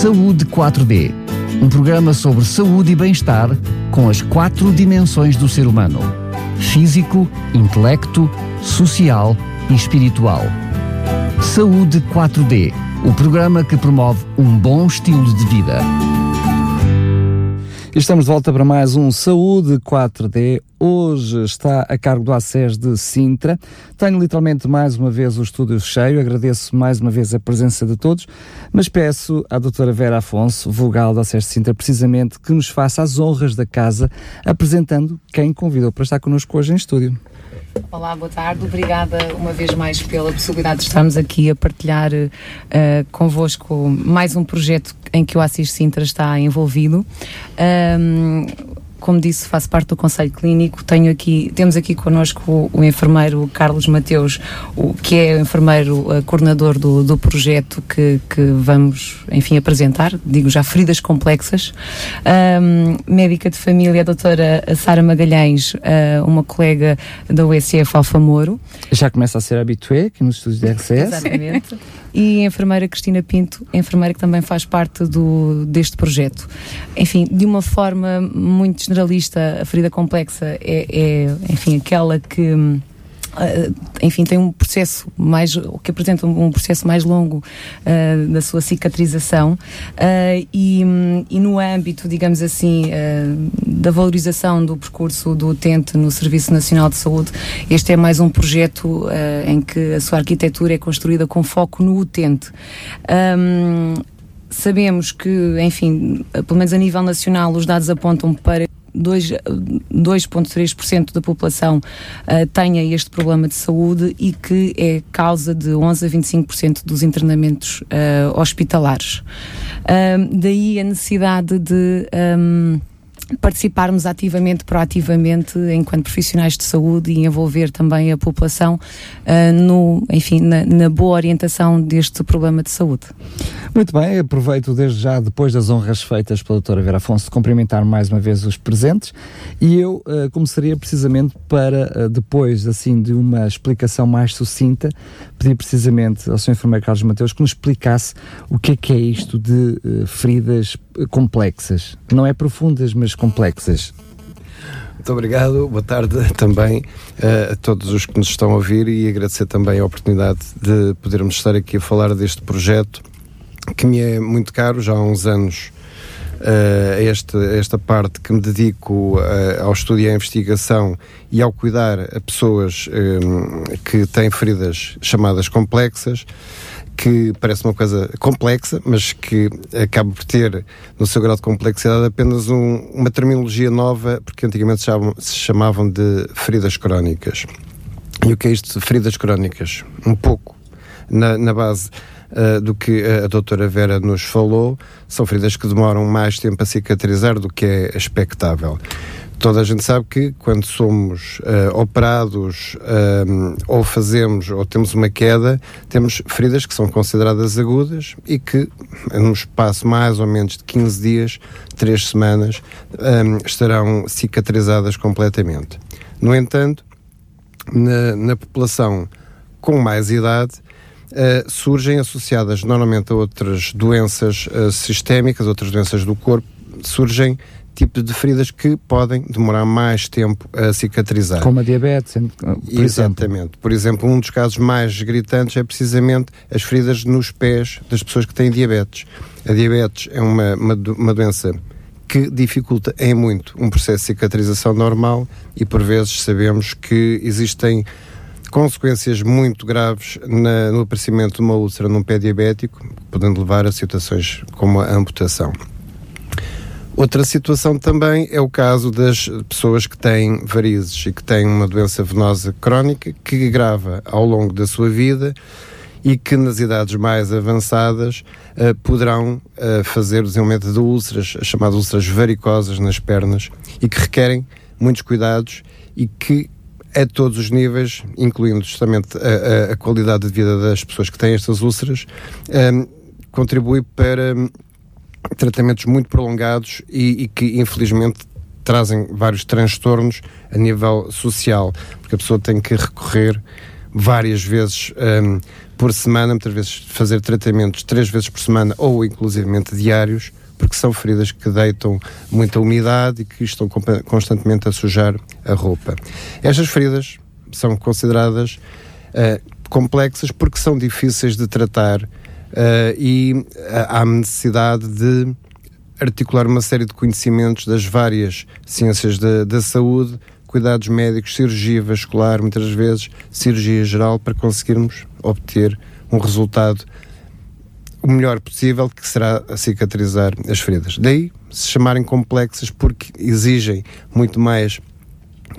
Saúde 4D, um programa sobre saúde e bem-estar com as quatro dimensões do ser humano: físico, intelecto, social e espiritual. Saúde 4D, o programa que promove um bom estilo de vida. Estamos de volta para mais um Saúde 4D. Hoje está a cargo do ACES de Sintra. Tenho literalmente mais uma vez o estúdio cheio. Agradeço mais uma vez a presença de todos, mas peço à doutora Vera Afonso, vogal do ACES de Sintra, precisamente que nos faça as honras da casa, apresentando quem convidou para estar connosco hoje em estúdio. Olá, boa tarde. Obrigada uma vez mais pela possibilidade de estarmos aqui a partilhar uh, convosco mais um projeto em que o Assis Sintra está envolvido. Um, como disse, faço parte do Conselho Clínico. Tenho aqui, temos aqui connosco o, o enfermeiro Carlos Mateus, o, que é o enfermeiro uh, coordenador do, do projeto que, que vamos, enfim, apresentar. Digo já, feridas complexas. Um, médica de família, a doutora Sara Magalhães, uh, uma colega da USF Alfamoro. Já começa a ser habitué aqui nos estudos de RCS. Exatamente e a enfermeira Cristina Pinto, enfermeira que também faz parte do, deste projeto. Enfim, de uma forma muito generalista, a ferida complexa é, é enfim, aquela que Uh, enfim, tem um processo mais, que apresenta um, processo mais longo uh, da sua cicatrização uh, e, e, no âmbito, digamos assim, da valorização do percurso do utente no Serviço Nacional de Saúde, este é mais um projeto em que a sua arquitetura é construída com foco no utente. Um, sabemos que, enfim, pelo menos a nível nacional, os dados apontam para 2,3% da população uh, tenha este problema de saúde e que é causa de 11 a 25% dos internamentos uh, hospitalares. Daí a necessidade de. Um, participarmos ativamente, proativamente, enquanto profissionais de saúde e envolver também a população uh, no, enfim, na, na, boa orientação deste problema de saúde. Muito bem, aproveito desde já, depois das honras feitas pela doutora Vera Afonso, cumprimentar mais uma vez os presentes e eu uh, começaria precisamente para, uh, depois assim de uma explicação mais sucinta, pedir precisamente ao Sr. Enfermeiro Carlos Mateus que nos explicasse o que é que é isto de feridas complexas. Não é profundas, mas complexas. Muito obrigado, boa tarde também uh, a todos os que nos estão a ouvir e agradecer também a oportunidade de podermos estar aqui a falar deste projeto que me é muito caro já há uns anos. Uh, a, este, a esta parte que me dedico uh, ao estudo e à investigação e ao cuidar a pessoas um, que têm feridas chamadas complexas que parece uma coisa complexa, mas que acaba por ter, no seu grau de complexidade, apenas um, uma terminologia nova, porque antigamente se chamavam, de feridas crónicas. E o que é isto de feridas crónicas? Um pouco na, na base uh, do que a doutora Vera nos falou, são feridas que demoram mais tempo a cicatrizar do que é expectável toda a gente sabe que quando somos uh, operados uh, ou fazemos ou temos uma queda, temos feridas que são consideradas agudas e que, num espaço mais ou menos de 15 dias, 3 semanas, um, estarão cicatrizadas completamente. No entanto, na, na população com mais idade, uh, surgem associadas normalmente a outras doenças sistémicas, outras doenças do corpo, surgem tipo de feridas que podem demorar mais tempo a cicatrizar. Como a diabetes, por Exatamente. Exemplo. Por exemplo, um dos casos mais gritantes é precisamente as feridas nos pés das pessoas que têm diabetes. A diabetes é uma, uma, uma doença que dificulta em muito um processo de cicatrização normal e por vezes sabemos que existem consequências muito graves na, no aparecimento de uma úlcera num pé diabético, podendo levar a situações como a amputação. Outra situação também é o caso das pessoas que têm varizes e que têm uma doença venosa crónica que agrava ao longo da sua vida e que nas idades mais avançadas uh, poderão uh, fazer o desenvolvimento de úlceras, as chamadas úlceras varicosas nas pernas e que requerem muitos cuidados e que a todos os níveis, incluindo justamente a, a, a qualidade de vida das pessoas que têm estas úlceras, um, eh, contribui para tratamentos muito prolongados e, e que infelizmente trazem vários transtornos a nível social, porque a pessoa tem que recorrer várias vezes um, por semana, muitas vezes fazer tratamentos três vezes por semana ou inclusivamente diários, porque são feridas que deitam muita umidade e que estão constantemente a sujar a roupa. Estas feridas são consideradas uh, complexas porque são difíceis de tratar e uh, há necessidade de articular uma série de conhecimentos das várias ciências da, da saúde, cuidados médicos, cirurgia vascular, muitas vezes cirurgia geral, para conseguirmos obter um resultado o melhor possível, que será cicatrizar as feridas. Daí se chamarem complexas porque exigem muito mais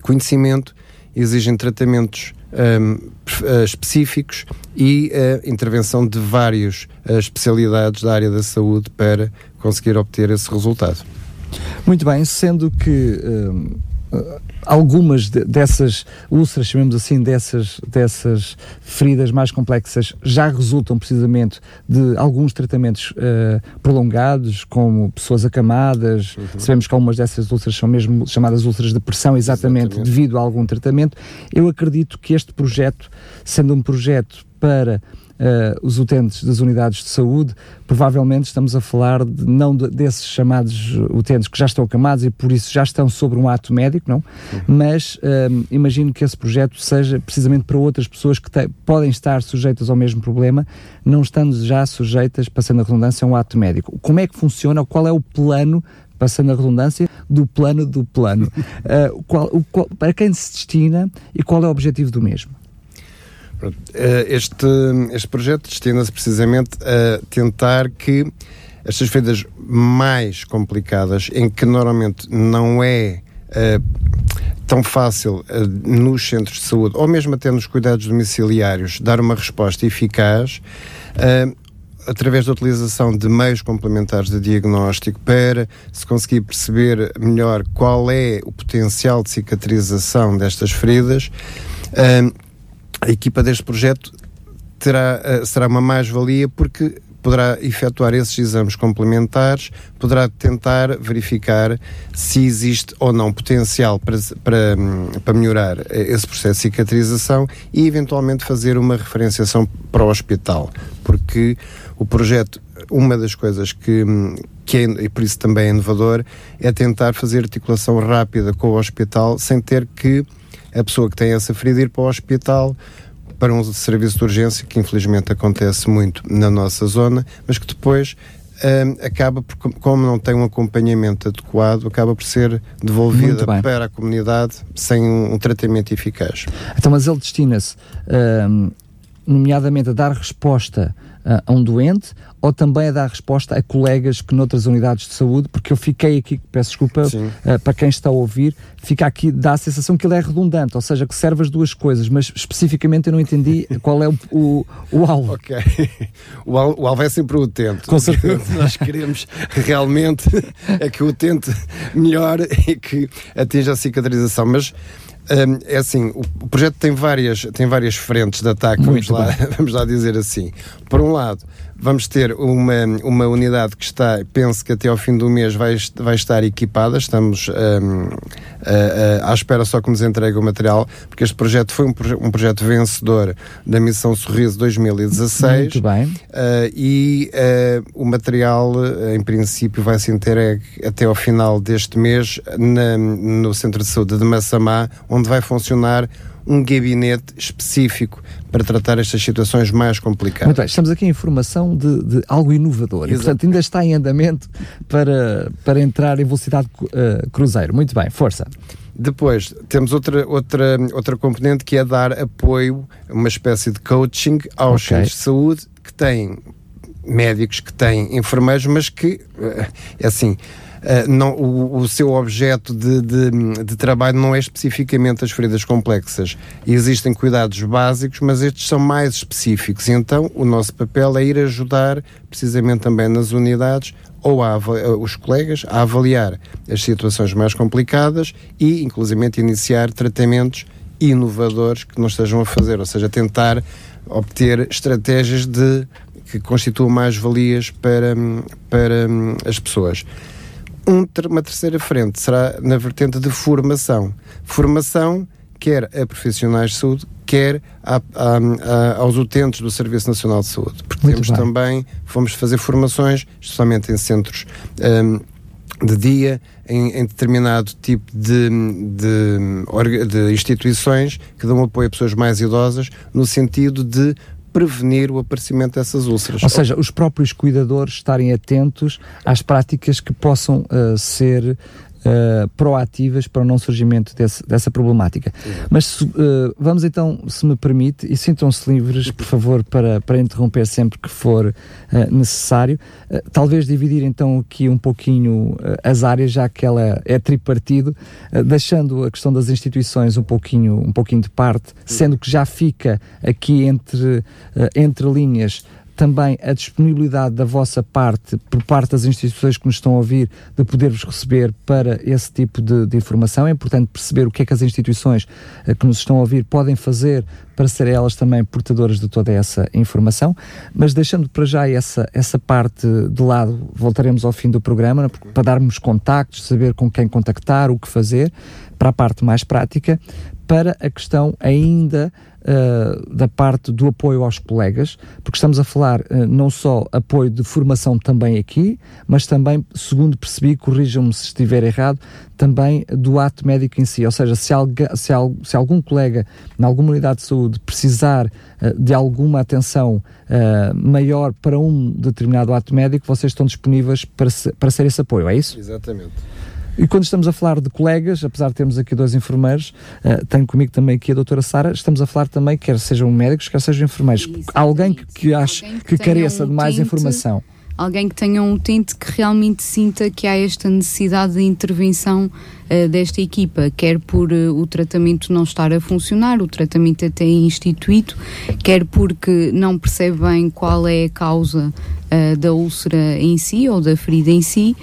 conhecimento, exigem tratamentos um, eh, específicos e a intervenção de várias uh, especialidades da área da saúde para conseguir obter esse resultado. Muito bem, sendo que um, algumas de, dessas úlceras, chamemos assim, dessas, dessas feridas mais complexas, já resultam precisamente de alguns tratamentos uh, prolongados, como pessoas acamadas. Uhum. Sabemos que algumas dessas úlceras são mesmo chamadas úlceras de pressão, exatamente, exatamente devido a algum tratamento. Eu acredito que este projeto, sendo um projeto para os utentes das unidades de saúde, provavelmente estamos a falar de, não de, desses chamados utentes que já estão acamados e por isso já estão sobre um ato médico, não? Uhum. Mas uh, imagino que esse projeto seja precisamente para outras pessoas que te, podem estar sujeitas ao mesmo problema, não estando já sujeitas, passando a redundância, a um ato médico. Como é que funciona? Qual é o plano passando a redundância, do plano do plano. Uh, qual, o, qual, para quem se destina e qual é o objetivo do mesmo? Eh, este, este projeto destina-se precisamente a tentar que estas feridas mais complicadas, em que normalmente não é uh, tão fácil uh, nos centros de saúde, ou mesmo até nos cuidados domiciliários, dar uma resposta eficaz, uh, através da utilização de meios complementares de diagnóstico para se conseguir perceber melhor qual é o potencial de cicatrização destas feridas. A equipa deste projeto terá, eh, será uma mais-valia porque poderá efetuar esses exames complementares, poderá tentar verificar se existe ou não potencial para, para, para melhorar eh, esse processo de cicatrização e eventualmente fazer uma referenciação para o hospital, porque o projeto, uma das coisas que, que é, e por isso também é inovador, é tentar fazer articulação rápida com o hospital sem ter que a pessoa que tem essa ferida ir para o hospital para um serviço de urgência, que infelizmente acontece muito na nossa zona, mas que depois um, acaba por, como não tem um acompanhamento adequado, acaba por ser devolvida para a comunidade sem um, um, tratamento eficaz. Então, mas ele destina-se, um, nomeadamente, a dar resposta a um doente ou também a dar resposta a colegas que noutras unidades de saúde, porque eu fiquei aqui, peço desculpa uh, para quem está a ouvir, fica aqui, dá a sensação que ele é redundante, ou seja, que serve as duas coisas, mas especificamente eu não entendi qual é o, o, o alvo. Ok. O, al, o alvo é sempre o utente. Com certeza. Nós queremos realmente é que o utente melhore e que atinja a cicatrização, mas um, é assim, o, projeto tem várias, tem várias frentes de ataque, vamos lá, vamos lá dizer assim. Por um lado, Vamos ter uma, uma unidade que está, penso que até ao fim do mês vai, vai estar equipada. Estamos um, à espera só que nos entregue o material, porque este projeto foi um, um projeto vencedor da Missão Sorriso 2016. Muito bem. Uh, e uh, o material, em princípio, vai ser entregue até ao final deste mês na, no Centro de Saúde de Massamá, onde vai funcionar um gabinete específico para tratar estas situações mais complicadas. Muito bem, estamos aqui em formação de, de algo inovador e, portanto, ainda está em andamento para, para entrar em velocidade uh, cruzeiro. Muito bem, força. Depois, temos outra, outra, outra componente que é dar apoio, uma espécie de coaching aos okay. centros de saúde que têm médicos, que têm enfermeiros, mas que, eh, é assim, não, o, o, seu objeto de, de, de, trabalho não é especificamente as feridas complexas. Existem cuidados básicos, mas estes são mais específicos. Então, o nosso papel é ir ajudar, precisamente também nas unidades, ou a, eh, os colegas a avaliar as situações mais complicadas e, inclusivamente, iniciar tratamentos inovadores que não estejam a fazer, ou seja, tentar obter estratégias de que constituam mais valias para, para hum, as pessoas. Um, uma terceira frente será na vertente de formação. Formação quer a profissionais de saúde, quer a, a, a, aos utentes do Serviço Nacional de Saúde. Porque Muito temos bem. também, fomos fazer formações, especialmente em centros um, de dia, em, em determinado tipo de, de, de instituições que dão apoio a pessoas mais idosas, no sentido de prevenir o aparecimento dessas úlceras. Ou seja, os próprios cuidadores estarem atentos às práticas que possam uh, ser uh, proativas para o não surgimento desse- dessa problemática. Mas se, uh, vamos então, se me permite, e sintam-se livres, por favor, para, para interromper sempre que for uh, necessário. Talvez dividir então aqui um pouquinho as áreas, já que ela é tripartido, deixando a questão das instituições um pouquinho, um pouquinho de parte, sendo que já fica aqui entre, entre linhas também a disponibilidade da vossa parte, por parte das instituições que nos estão a ouvir, de poder-vos receber para esse tipo de, de informação. É importante perceber o que é que as instituições eh, que nos estão a ouvir podem fazer para serem elas também portadoras de toda essa informação. Mas deixando para já essa, essa parte de lado, voltaremos ao fim do programa para darmos contactos, saber com quem contactar, o que fazer, para a parte mais prática, para a questão ainda uh, da parte do apoio aos colegas, porque estamos a falar uh, não só apoio de formação também aqui, mas também, segundo percebi, corrijam-me se estiver errado, também do ato médico em si. Ou seja, se, alga, se, al, se algum colega na alguma unidade de saúde precisar uh, de alguma atenção maior para um determinado ato médico, vocês estão disponíveis para, se, para ser esse apoio, é isso? Exatamente. E quando estamos a falar de colegas, apesar de termos aqui dois enfermeiros, uh, tenho comigo também aqui a doutora Sara, estamos a falar também, quer sejam médicos, quer sejam enfermeiros. Exatamente. Alguém que, que ache Alguém que, que careça um de mais informação. alguém que tenha um utente que realmente sinta que há esta necessidade de intervenção uh, desta equipa, quer por uh, o tratamento não estar a funcionar, o tratamento até instituído, quer porque não percebe bem qual é a causa uh, da úlcera em si ou da ferida em si,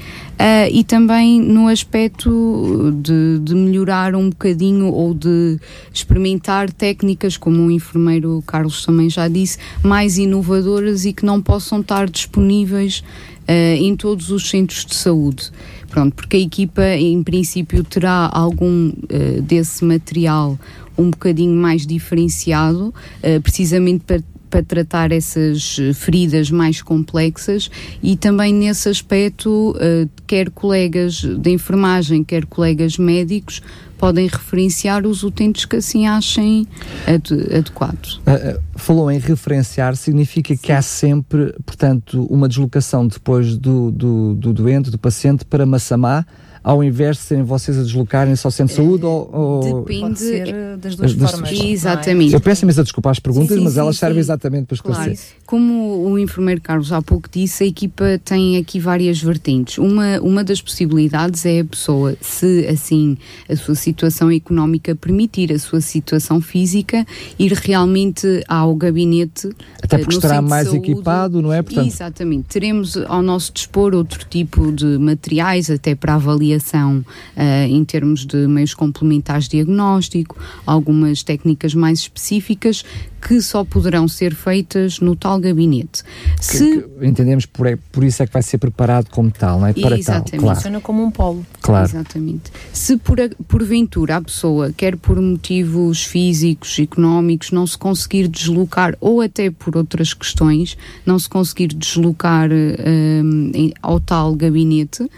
e também no aspecto de, de melhorar um bocadinho ou de experimentar técnicas, como o enfermeiro Carlos também já disse, mais inovadoras e que não possam estar disponíveis uh, em todos os centros de saúde. Pronto, porque a equipa, em princípio, terá algum uh, desse material um bocadinho mais diferenciado, uh, precisamente para para tratar essas feridas mais complexas e também nesse aspecto, uh, quer colegas de enfermagem, quer colegas médicos, podem referenciar os utentes que assim achem ad adequados. Uh, falou em referenciar, significa Sim. que há sempre, portanto, uma deslocação depois do, do, do doente, do paciente, para Massamá, ao invés de serem vocês a deslocarem-se ao centro de saúde é, ou, ou... Depende ser das duas das, formas. Exatamente. Eu peço imensa desculpa às perguntas, sim, sim, mas elas sim, servem exatamente para esclarecer. Claro. Como o enfermeiro Carlos há pouco disse, a equipa tem aqui várias vertentes. Uma, uma das possibilidades é a pessoa, se assim a sua situação económica permitir, a sua situação física, ir realmente ao gabinete. Até porque no estará mais saúde. equipado, não é? Portanto... Exatamente. Teremos ao nosso dispor outro tipo de materiais, até para avaliação uh, em termos de meios complementares de diagnóstico, algumas técnicas mais específicas que só poderão ser feitas no tal gabinete. Se... Que, que entendemos por, é, por isso é que vai ser preparado como tal, não é? Para Exatamente. tal, claro. Funciona como um polo. Claro. Exatamente. Se por, porventura a pessoa, quer por motivos físicos, económicos, não se conseguir deslocar, ou até por outras questões, não se conseguir deslocar um, em, ao tal gabinete,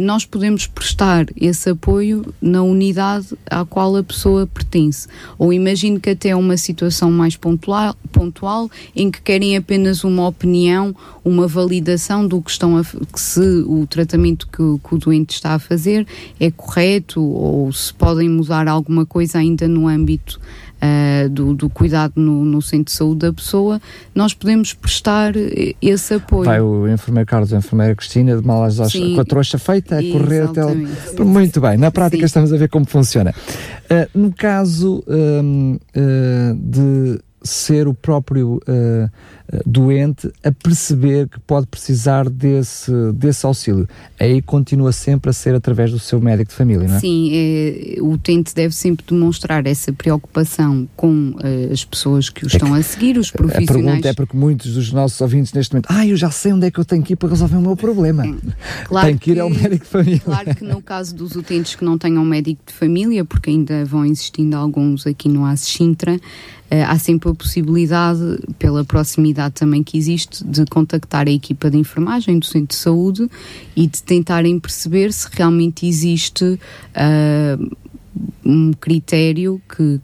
nós podemos prestar esse apoio na unidade à qual a pessoa pertence. Ou imagino que até é uma situação mais pontual, pontual em que querem apenas uma opinião, uma validação do que estão a se o tratamento que, que o doente está a fazer é correto ou se podem mudar alguma coisa ainda no âmbito Uh, do, do, cuidado no, no, centro de saúde da pessoa, nós podemos prestar esse apoio. Vai o enfermeiro Carlos, a enfermeira Cristina, de malas Sim, com a trouxa feita, a correr até o... Muito bem, na prática Sim. estamos a ver como funciona. Uh, no caso uh, de ser o próprio uh, doente a perceber que pode precisar desse, desse auxílio. Aí continua sempre a ser através do seu médico de família, não é? Sim, é, o utente deve sempre demonstrar essa preocupação com uh, as pessoas que o é estão que, a seguir, os profissionais. A pergunta é porque muitos dos nossos ouvintes neste momento, ah, eu já sei onde é que eu tenho que ir para resolver o meu problema. Claro Tenho que ir ao médico de família. Claro que no caso dos utentes que não tenham médico de família, porque ainda vão existindo alguns aqui no eh, há sempre a possibilidade, pela proximidade também que existe, de contactar a equipa de enfermagem do centro de saúde e de tentarem perceber se realmente existe uh, um critério que,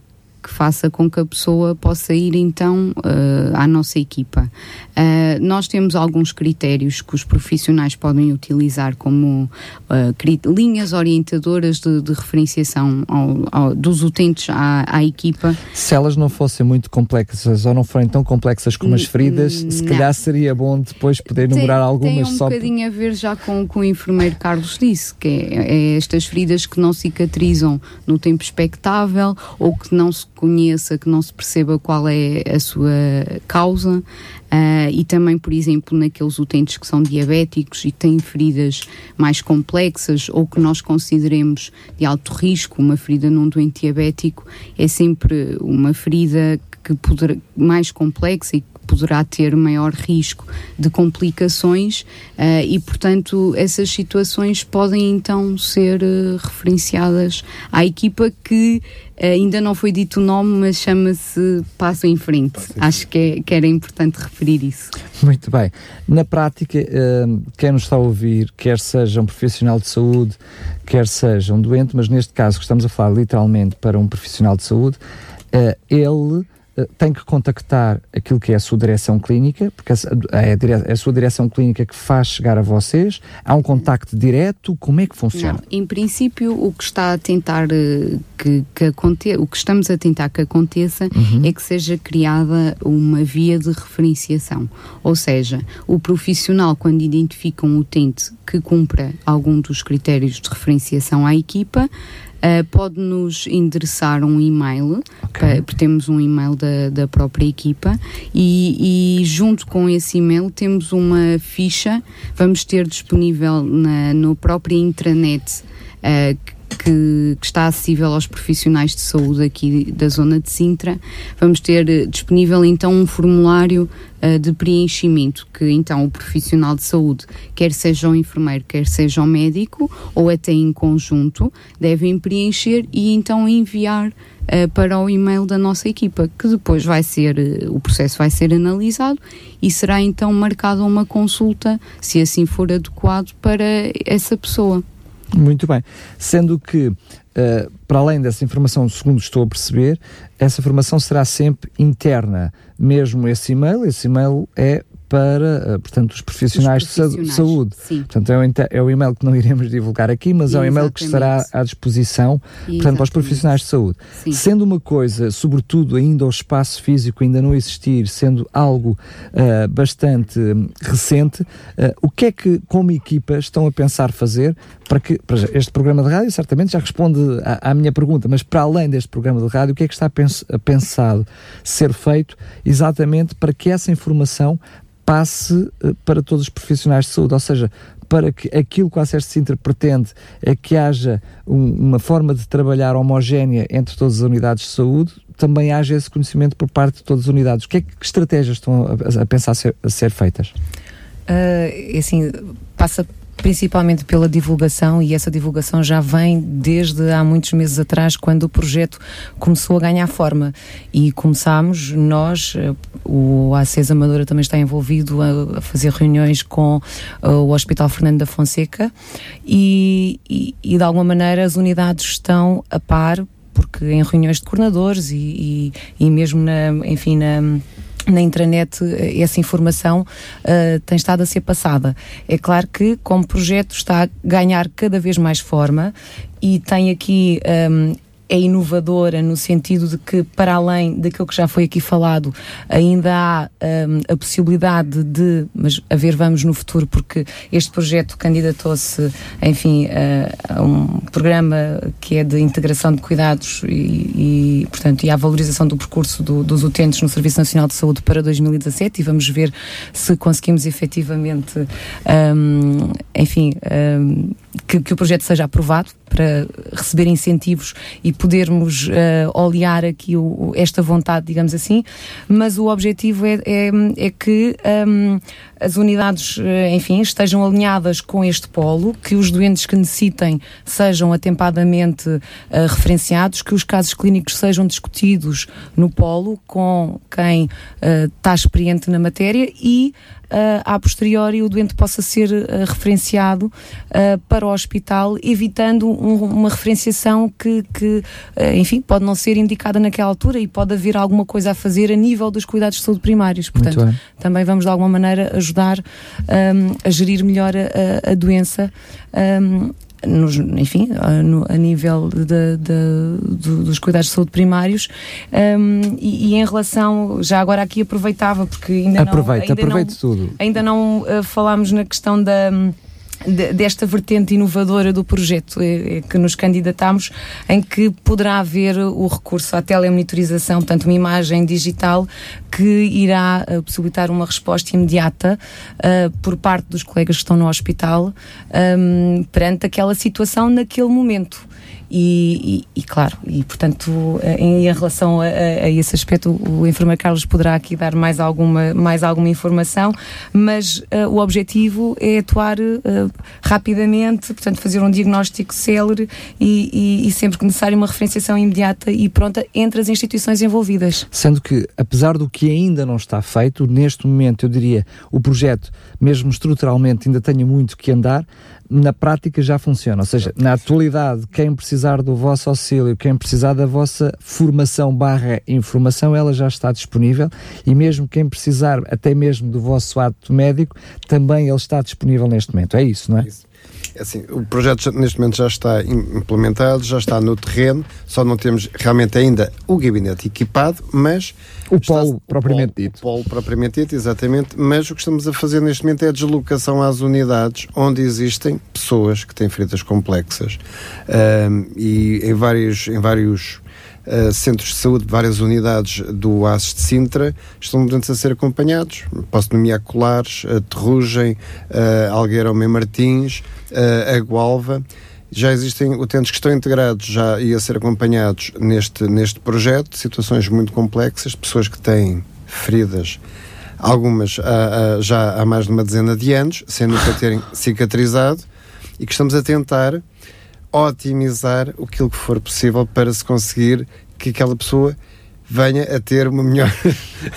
que faça com que a pessoa possa ir então uh, à nossa equipa. Uh, nós temos alguns critérios que os profissionais podem utilizar como uh, linhas orientadoras de, de referenciação ao, ao, dos utentes à, à, equipa. Se elas não fossem muito complexas ou não forem tão complexas como as feridas, se calhar seria bom depois poder enumerar tem, algumas tem um só. Tem um bocadinho a ver já com, com o enfermeiro Carlos disse, que é, é estas feridas que não cicatrizam no tempo expectável ou que não se conheça, que não se perceba qual é a sua causa. Uh, e também, por exemplo, naqueles utentes que são diabéticos e têm feridas mais complexas ou que nós consideremos de alto risco, uma ferida num doente diabético é sempre uma ferida que poderá, mais complexa e poderá ter maior risco de complicações uh, e, portanto, essas situações podem então ser uh, referenciadas à equipa que uh, ainda não foi dito o nome, mas chama-se Passo em Frente. Acho que, é, que, era importante referir isso. Muito bem. Na prática, quem nos está a ouvir, quer seja um profissional de saúde, quer seja um doente, mas neste caso que estamos a falar literalmente para um profissional de saúde, ele tem que contactar aquilo que é a sua direção clínica, porque é a, a, sua direção clínica que faz chegar a vocês. Há um contacto direto? Como é que funciona? Não, em princípio, o que está a tentar eh, que, que aconteça, o que estamos a tentar que aconteça uhum. é que seja criada uma via de referenciação. Ou seja, o profissional, quando identifica um utente que cumpra algum dos critérios de referenciação à equipa, Uh, Pode-nos endereçar um e-mail, okay. porque temos um e-mail da, da própria equipa, e, e, junto com esse e-mail temos uma ficha, vamos ter disponível na, no próprio intranet. Uh, que, que, está acessível aos profissionais de saúde aqui da zona de Sintra. Vamos ter eh, disponível então um formulário uh, de preenchimento que então o profissional de saúde, quer seja o enfermeiro, quer seja o médico, ou até em conjunto, devem preencher e então enviar uh, para o e-mail da nossa equipa, que depois vai ser, uh, o processo vai ser analisado e será então marcada uma consulta, se assim for adequado, para essa pessoa. Muito bem. Sendo que, uh, para além dessa informação, segundo estou a perceber, essa informação será sempre interna. Mesmo esse e-mail, esse e-mail é para, uh, portanto, os profissionais, os profissionais, de saúde. Sim. Portanto, é o, é o, e-mail que não iremos divulgar aqui, mas é um e-mail que estará à disposição, portanto, para os profissionais de saúde. Sim. Sendo uma coisa, sobretudo ainda o espaço físico ainda não existir, sendo algo uh, bastante um, recente, uh, o que é que, como equipa, estão a pensar fazer para que, para este programa de rádio certamente já responde à, à, minha pergunta, mas para além deste programa de rádio, o que é que está pens pensado ser feito exatamente para que essa informação passe uh, para todos os profissionais de saúde, ou seja, para que aquilo que o Acesso Sintra pretende é que haja um, uma forma de trabalhar homogénea entre todas as unidades de saúde, também haja esse conhecimento por parte de todas as unidades. Que é que estratégias estão a, a pensar ser, a ser feitas? Uh, assim, passa principalmente pela divulgação, e essa divulgação já vem desde há muitos meses atrás, quando o projeto começou a ganhar forma. E começámos, nós, eh, o ACES Amadora também está envolvido a, fazer reuniões com uh, o Hospital Fernando da Fonseca, e, e, e de alguma maneira as unidades estão a par, porque em reuniões de coordenadores e, e, e mesmo na, enfim, na na intranet eh, essa informação uh, tem estado a ser passada. É claro que, como projeto, está a ganhar cada vez mais forma e tem aqui um, ehm, é inovadora no sentido de que, para além daquilo que já foi aqui falado, ainda há um, a possibilidade de, mas a ver, vamos no futuro, porque este projeto candidatou-se, enfim, a, a, um programa que é de integração de cuidados e, e portanto, e à valorização do percurso do, dos utentes no Serviço Nacional de Saúde para 2017 e vamos ver se conseguimos efetivamente, um, enfim, um, que, que, o projeto seja aprovado para receber incentivos e podermos uh, olear aqui o, esta vontade, digamos assim, mas o objetivo é, é, é que um, as unidades, eh, enfim, estejam alinhadas com este polo, que os doentes que necessitem sejam atempadamente uh, referenciados, que os casos clínicos sejam discutidos no polo com quem uh, está experiente na matéria e uh, a posteriori o doente possa ser referenciado uh, para o hospital, evitando um, uma referenciação que, que enfim, pode não ser indicada naquela altura e pode haver alguma coisa a fazer a nível dos cuidados de saúde primários. Portanto, também vamos de alguma maneira ajudar um, a gerir melhor a, a doença. Um, nos, enfim, a, no, a nível de, de, de, dos cuidados de saúde primários um, e, e, em relação, já agora aqui aproveitava porque ainda aproveite, não, ainda aproveite não, tudo. Ainda não uh, falámos na questão da desta vertente inovadora do projeto eh, eh, que nos candidatamos, em que poderá haver o recurso à telemonitorização, portanto, uma imagem digital que irá uh, possibilitar uma resposta imediata uh, por parte dos colegas que estão no hospital um, perante aquela situação naquele momento. E, e, e, claro, e portanto, eh, em, em relação a, a, esse aspecto, o enfermeiro Carlos poderá aqui dar mais alguma, mais alguma informação, mas uh, o objetivo é atuar uh, rapidamente, portanto, fazer um diagnóstico célere e, e, sempre que necessário uma referenciação imediata e pronta entre as instituições envolvidas. Sendo que, apesar do que ainda não está feito, neste momento eu diria o projeto, mesmo estruturalmente, ainda tenha muito que andar, na prática já funciona. Ou seja, na atualidade, quem precisar do vosso auxílio, quem precisar da vossa formação barra informação, ela já está disponível e mesmo quem precisar até mesmo do vosso ato médico, também ele está disponível neste momento. É isso, não é? Isso. É assim, o projeto neste momento já está implementado, já está no terreno, só não temos realmente ainda o gabinete equipado, mas. O polo propriamente polo, dito. O polo propriamente dito, exatamente. Mas o que estamos a fazer neste momento é a deslocação às unidades onde existem pessoas que têm feridas complexas. Um, e em vários, em vários Uh, centros de saúde, várias unidades do ASES de Sintra estão doentes a ser acompanhados. Posso nomear Colares, a Terrugem, uh, Algueira Homem Martins, uh, a Gualva. Já existem utentes que estão integrados já e a ser acompanhados neste, neste projeto, situações muito complexas, pessoas que têm feridas, algumas já há mais de uma dezena de anos, sem nunca terem cicatrizado, e que estamos a tentar otimizar aquilo que for possível para se conseguir que aquela pessoa venha a ter uma melhor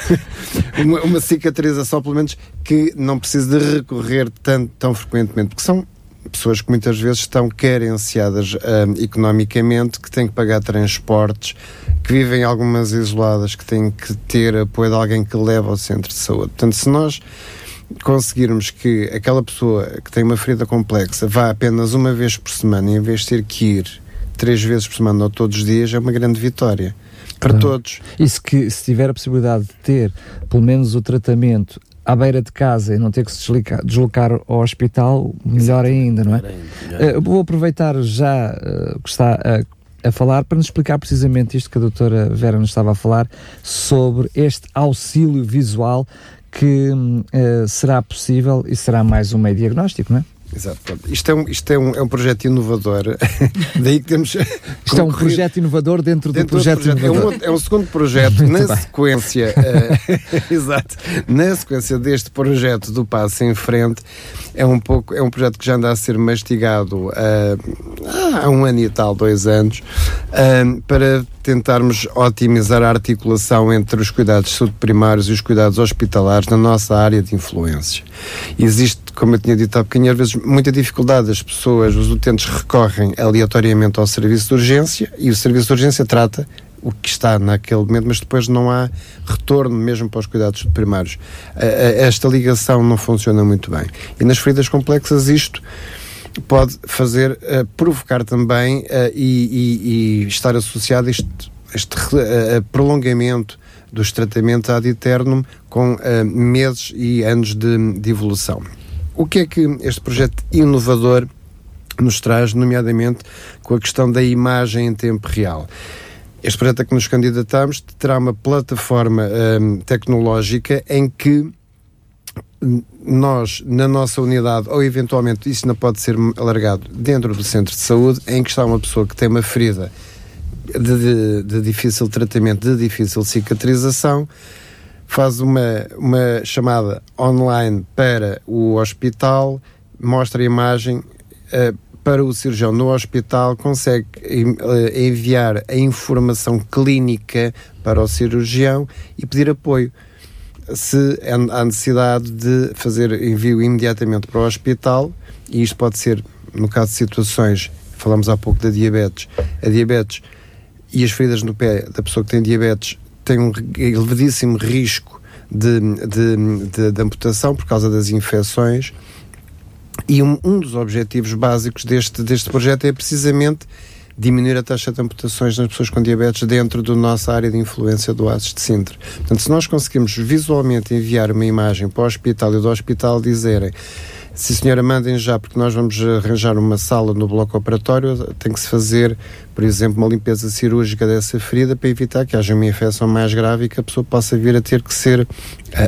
uma, uma, cicatrização, pelo menos que não precise de recorrer tão, tão frequentemente, porque são pessoas que muitas vezes estão carenciadas um, economicamente, que têm que pagar transportes, que vivem algumas isoladas, que têm que ter apoio de alguém que leva ao centro de saúde. Portanto, se nós conseguirmos que aquela pessoa que tem uma ferida complexa vá apenas uma vez por semana, em vez de ter que ir três vezes por semana ou todos os dias, é uma grande vitória para todos. E se, que, se tiver a possibilidade de ter pelo menos o tratamento à beira de casa e não ter que se deslocar, deslocar ao hospital, melhor ainda, não é? Uh, vou aproveitar já uh, que está a, a, falar para nos explicar precisamente isto que a doutora Vera nos estava a falar sobre este auxílio visual que uh, será possível e será mais um meio diagnóstico, não é? Exato. Isto é um, isto é um, é um projeto inovador. Daí que temos. Isto é um projeto inovador dentro, dentro do projeto, projeto. inovador. É um, é um segundo projeto na bem. sequência. Uh, exato. Na sequência deste projeto do Passo em Frente, é um pouco. É um projeto que já anda a ser mastigado uh, há um ano e tal, dois anos, uh, para tentarmos otimizar a articulação entre os cuidados de primários e os cuidados hospitalares na nossa área de influência. Existe, como eu tinha dito há bocadinho, às vezes muita dificuldade. As pessoas, os utentes recorrem aleatoriamente ao serviço de urgência e o serviço de urgência trata o que está naquele momento, mas depois não há retorno mesmo para os cuidados primários. Esta ligação não funciona muito bem. E nas feridas complexas isto pode fazer, uh, provocar também uh, e, e, e, estar associado a este, este uh, prolongamento dos tratamentos ad eternum com meses e anos de, de evolução. O que é que este projeto inovador nos traz, nomeadamente com a questão da imagem em tempo real? Este projeto a que nos candidatamos terá uma plataforma um, tecnológica em que nós, na nossa unidade, ou eventualmente isso não pode ser alargado dentro do centro de saúde, em que está uma pessoa que tem uma ferida de, de, de difícil tratamento, de difícil cicatrização, faz uma, uma chamada online para o hospital, mostra a imagem uh, para o cirurgião no hospital, consegue uh, enviar a informação clínica para o cirurgião e pedir apoio se há necessidade de fazer envio imediatamente para o hospital, e isto pode ser, no caso de situações, falamos há pouco da diabetes, a diabetes e as feridas no pé da pessoa que tem diabetes têm um elevadíssimo risco de, de, de, de amputação por causa das infecções. E um, um dos objetivos básicos deste, deste projeto é precisamente diminuir a taxa de amputações nas pessoas com diabetes dentro da nossa área de influência do ASES de Sintra. Portanto, se nós conseguimos visualmente enviar uma imagem para o hospital e do hospital dizerem Sim, senhora, mandem já, porque nós vamos arranjar uma sala no bloco operatório. Tem que se fazer, por exemplo, uma limpeza cirúrgica dessa ferida para evitar que haja uma infecção mais grave e que a pessoa possa vir a ter que ser uh,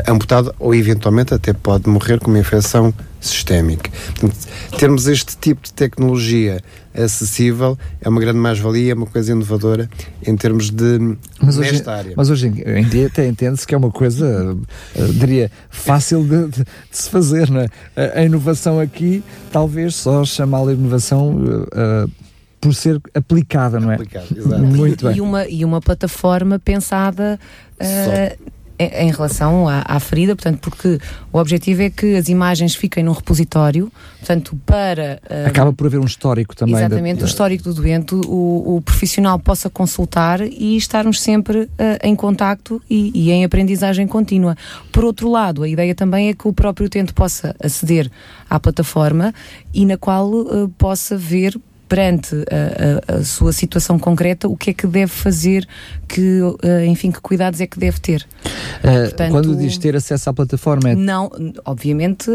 amputada ou, eventualmente, até pode morrer com uma infecção sistémica. Portanto, termos este tipo de tecnologia acessível é uma grande mais-valia, é uma coisa inovadora em termos de mas hoje, nesta área. Mas hoje em dia até entende-se que é uma coisa, uh, diria, fácil de, de, de, se fazer, não é? A, a inovação aqui, talvez só chamá-la inovação uh, por ser aplicada, não é? Aplicada, exato. Muito e, bem. E uma, e uma plataforma pensada uh, em relação à, à, ferida, portanto, porque o objetivo é que as imagens fiquem num repositório, portanto, para... Uh, Acaba por haver um histórico também. Exatamente, da, o histórico do doente, o, o, profissional possa consultar e estarmos sempre uh, em contacto e, e, em aprendizagem contínua. Por outro lado, a ideia também é que o próprio utente possa aceder à plataforma e na qual uh, possa ver perante a, a, a, sua situação concreta, o que é que deve fazer, que, eh, enfim, que cuidados é que deve ter. Uh, Portanto, quando diz ter acesso à plataforma? É... Não, obviamente.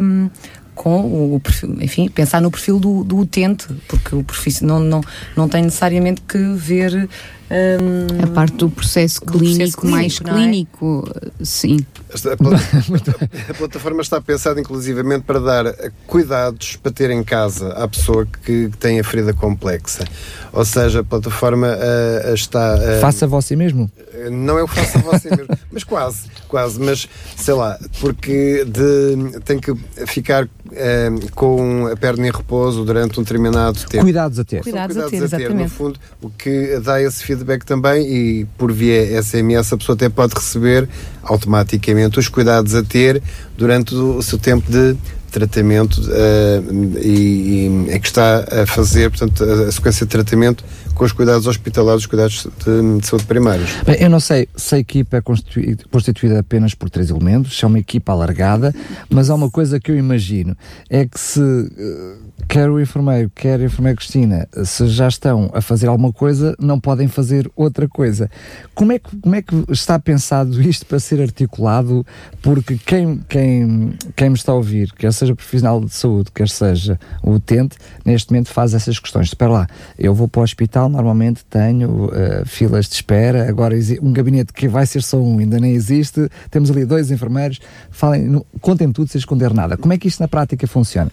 Um, com o perfil, enfim, pensar no perfil do, do utente, porque o perfil não, não, não tem necessariamente que ver um, a parte do processo clínico, processo clínico mais é? clínico, sim. A, a, plataforma está pensada inclusivamente para dar cuidados para ter em casa à pessoa que tem a ferida complexa. Ou seja, a plataforma uh, está. Uh, faça você mesmo? Não é o faça você mesmo, mas quase, quase, mas sei lá, porque de, tem que ficar uh, com a perna em repouso durante um determinado tempo. Cuidados a ter. Cuidados, cuidados a, ter, a ter, no fundo, o que dá esse feedback também e por via SMS a pessoa até pode receber automaticamente os cuidados a ter durante o seu tempo de tratamento uh, e, e é que está a fazer portanto, a, a, sequência de tratamento com os cuidados hospitalares, os cuidados de, de saúde primários. Bem, eu não sei se a equipa é constituída, constituída apenas por três elementos, se é uma equipa alargada, mas há uma coisa que eu imagino, é que se uh, quer o enfermeiro, quer a enfermeira Cristina, se já estão a fazer alguma coisa, não podem fazer outra coisa. Como é que, como é que está pensado isto para ser articulado? Porque quem, quem, quem me está a ouvir, quer seja profissional de saúde, quer seja o utente, neste momento faz essas questões. Espera lá, eu vou para o hospital, normalmente tenho uh, filas de espera, agora um gabinete que vai ser só um, ainda nem existe, temos ali dois enfermeiros, falem, contem tudo sem esconder nada. Como é que isto na prática funciona?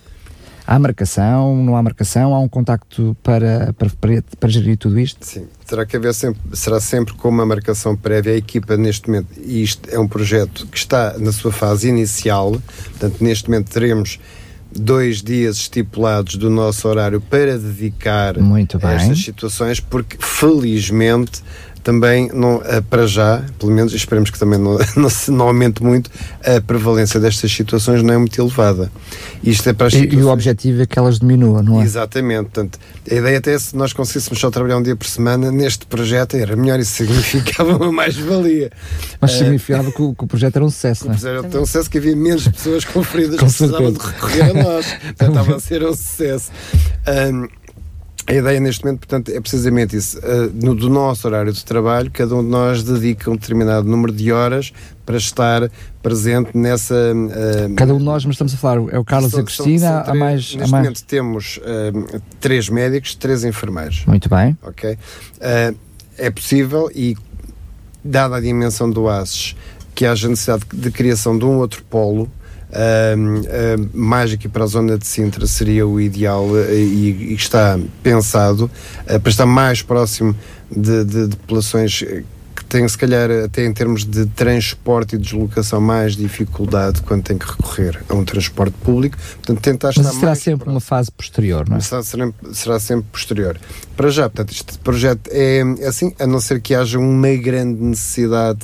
Há marcação, não há marcação? Há um contacto para, para, para, para gerir tudo isto? Sim, terá que haver sempre, será sempre com uma marcação prévia. A equipa, neste momento, e isto é um projeto que está na sua fase inicial, portanto, neste momento teremos dois dias estipulados do nosso horário para dedicar a estas situações, porque felizmente também, não, uh, para já, pelo menos esperemos que também não, não, se, não aumente muito, a prevalência destas situações não é muito elevada. Isto é para as situações... e, e o objetivo é que elas diminuam, não é? Exatamente. Portanto, a ideia até é se nós conseguíssemos só trabalhar um dia por semana neste projeto era melhor, isso significava uma mais-valia. Mas significava que o, que o, projeto era um sucesso, não é? Era um sucesso que havia menos pessoas com feridas que precisavam de recorrer a nós. Portanto, estava a ser um sucesso. Um, a ideia neste momento, portanto, é precisamente isso. Uh, no, do nosso horário de trabalho, cada um de nós dedica um determinado número de horas para estar presente nessa. Uh, cada um de nós, mas estamos a falar, é o Carlos são, e a Cristina, são, são três, há mais. Neste há mais... momento temos uh, três médicos, três enfermeiros. Muito bem. Ok. é possível e, dada a dimensão do ASES, que haja necessidade de criação de um outro polo Uh, uh, mais aqui para a zona de Sintra seria o ideal uh, e, e, está pensado uh, para estar mais próximo de, de, de populações que têm, se calhar, até em termos de transporte e deslocação, mais dificuldade quando têm que recorrer a um transporte público. Portanto, tentar Mas estar será sempre próximo. uma fase posterior, não é? Será, será, será, sempre posterior. Para já, portanto, este projeto é, é assim, a não ser que haja uma grande necessidade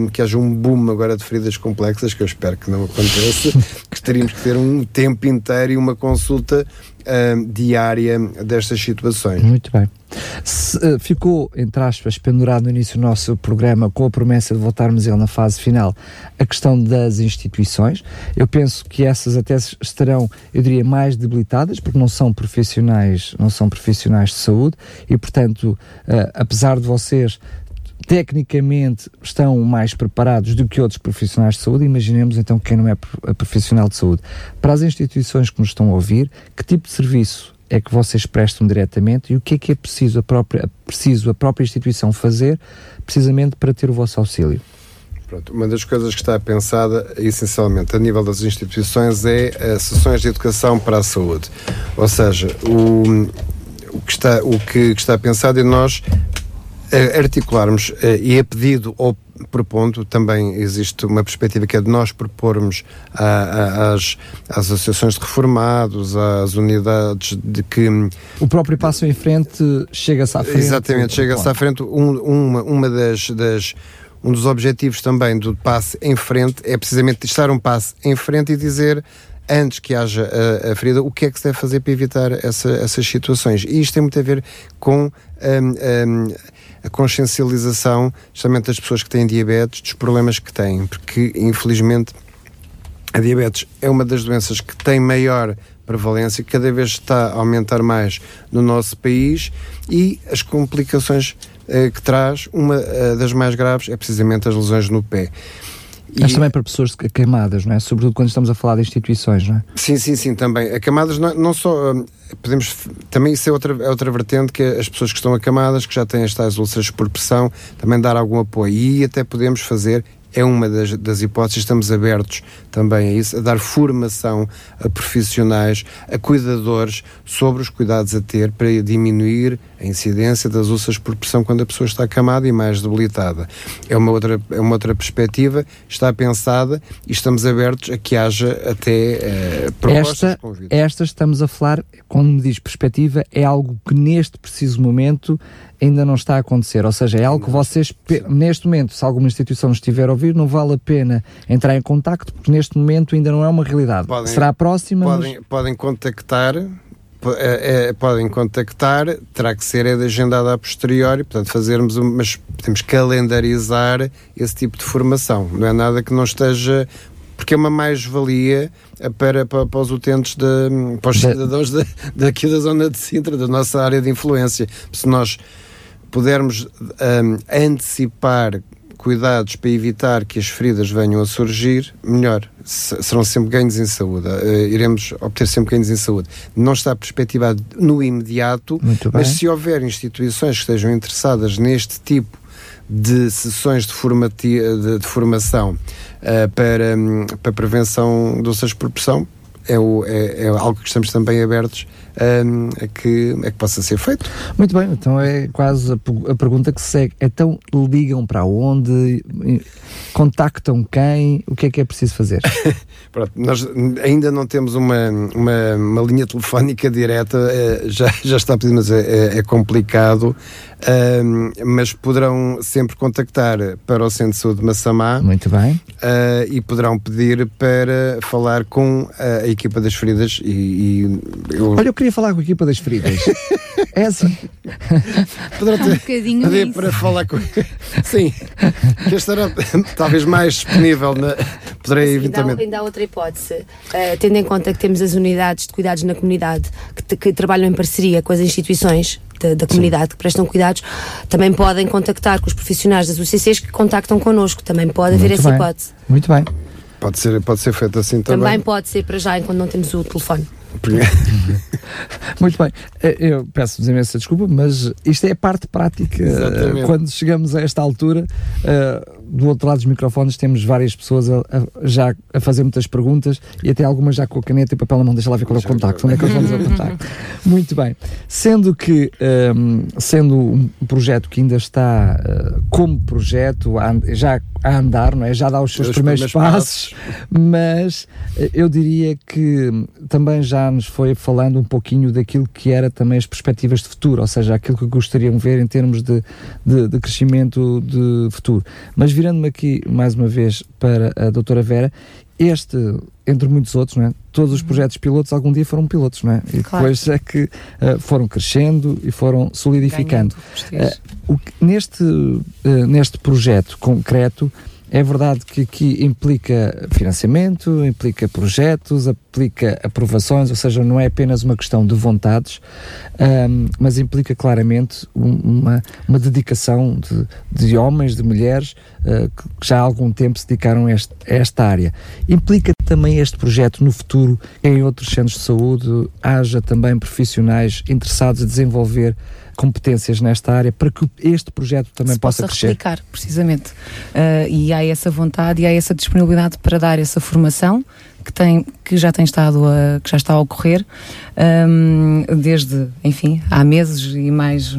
um, que haja um boom agora de feridas complexas, que eu espero que não aconteça, que teríamos que ter um tempo inteiro e uma consulta um, diária destas situações. Muito bem. Se, uh, ficou, entre aspas, pendurado no início do nosso programa com a promessa de voltarmos ele na fase final a questão das instituições. Eu penso que essas até estarão, eu diria, mais debilitadas porque não são profissionais, não são profissionais de saúde e, portanto, uh, apesar de vocês tecnicamente estão mais preparados do que outros profissionais de saúde, imaginemos então quem não é profissional de saúde. Para as instituições que nos estão a ouvir, que tipo de serviço é que vocês prestam diretamente e o que é que é preciso a própria, preciso a própria instituição fazer precisamente para ter o vosso auxílio? Pronto, uma das coisas que está pensada, essencialmente, a nível das instituições, é sessões de educação para a saúde. Ou seja, o, o, que, está, o que está pensado é nós articularmos, eh, e é pedido ou propondo, também existe uma perspectiva que é de nós propormos às, às associações de reformados, às unidades de que... O próprio passo em frente chega-se à frente. Exatamente, chega-se à frente. Um, uma, uma das, das um dos objetivos também do passe em frente é precisamente estar um passo em frente e dizer antes que haja a, a, ferida, o que é que se deve fazer para evitar essa, essas situações. E isto tem muito a ver com um, um, a consciencialização justamente das pessoas que têm diabetes, dos problemas que têm, porque infelizmente a diabetes é uma das doenças que tem maior prevalência, que cada vez está a aumentar mais no nosso país e as complicações eh, que traz, uma eh, das mais graves é precisamente as lesões no pé. Mas também para pessoas queimadas, não é? Sobretudo quando estamos a falar de instituições, não é? Sim, sim, sim, também. Acamadas não, não só. Hum, podemos. Também isso é outra, é outra vertente que as pessoas que estão acamadas, que já têm estas úlceras por pressão, também dar algum apoio. E até podemos fazer é uma das, das, hipóteses, estamos abertos também a isso, a dar formação a profissionais, a cuidadores sobre os cuidados a ter para diminuir a incidência das úlceras por pressão quando a pessoa está acamada e mais debilitada. É uma outra, é uma outra perspectiva, está pensada e estamos abertos a que haja até eh, propostas esta, esta estamos a falar, quando me diz perspectiva, é algo que neste preciso momento ainda não está a acontecer. Ou seja, é algo que vocês, neste momento, se alguma instituição estiver a ouvir, não vale a pena entrar em contacto, porque neste momento ainda não é uma realidade. Podem, Será a próxima. Podem, mas... podem contactar. É, é, podem contactar, terá que ser é agendada a posteriori, portanto, fazermos, um, mas podemos calendarizar esse tipo de formação. Não é nada que não esteja porque é uma mais-valia para, para, para, os utentes, de, para os cidadãos de, daqui da zona de Sintra, da nossa área de influência. Se nós pudermos um, antecipar cuidados para evitar que as feridas venham a surgir, melhor. serão sempre ganhos em saúde. Uh, iremos obter sempre ganhos em saúde. Não está perspectivado no imediato, mas se houver instituições que estejam interessadas neste tipo de sessões de, de, de formação uh, para, um, para prevenção de doenças por pressão, é, o, é, é algo que estamos também abertos um, a, que, a que possa ser feito. Muito bem, então é quase a, a pergunta que segue. Então ligam para onde? Contactam quem? O que é que é preciso fazer? Pronto, nós ainda não temos uma, uma, uma linha telefónica direta, é, já, já está pedindo, mas é, é, é complicado. Um, mas poderão sempre contactar para o Centro de Saúde de Massamá. Muito bem. Uh, e poderão pedir para falar com a, a equipa das feridas. E, e eu... Olha, eu queria falar com a equipa das feridas. é assim. Poderá ter, um bocadinho pedir para falar com. Sim, que estará talvez mais disponível. Na... Poderei eventualmente. Ainda há, outra hipótese, uh, tendo em conta que temos as unidades de cuidados na comunidade que, que trabalham em parceria com as instituições da, da comunidade Sim. que prestam cuidados, também podem contactar com os profissionais das UCCs que contactam connosco. Também pode haver Muito essa bem. hipótese. Muito bem. Pode ser, pode ser feito assim também. Também pode ser para já, enquanto não temos o telefone. Muito bem, eh, eu peço-vos imensa desculpa, mas isto é a parte prática. Exatamente. Quando chegamos a esta altura, uh, do outro lado dos microfones, temos várias pessoas a, a, já a fazer muitas perguntas e até algumas já com a caneta e papel na mão. Deixa lá ver qual é o contacto, onde é que eles vão dizer o contacto. Muito bem, sendo que, um, sendo um projeto que ainda está uh, como projeto, já a andar, não é? Já dá os seus os primeiros, primeiros passos, passos, mas eu diria que também já nos foi falando um pouquinho daquilo que era também as perspectivas de futuro, ou seja, aquilo que gostariam de ver em termos de, de, de crescimento de futuro. Mas virando-me aqui mais uma vez para a doutora Vera, este, entre muitos outros, não é? todos os uhum. projetos pilotos algum dia foram pilotos, não é? E claro. depois é que uh, foram crescendo e foram solidificando. Uh, o, neste, uh, neste projeto concreto, é verdade que aqui implica financiamento, implica projetos, implica aprovações, ou seja, não é apenas uma questão de vontades, um, mas implica claramente uma, uma dedicação de, de homens, de mulheres uh, que já há algum tempo se dedicaram a, este, a esta área. Implica também este projeto no futuro, em outros centros de saúde, haja também profissionais interessados em desenvolver competências nesta área para que este projeto também Se possa, possa crescer. replicar, precisamente. Uh, e há essa vontade e há essa disponibilidade para dar essa formação que, tem, que já tem estado a, que já está a ocorrer um, desde, enfim, há meses e mais,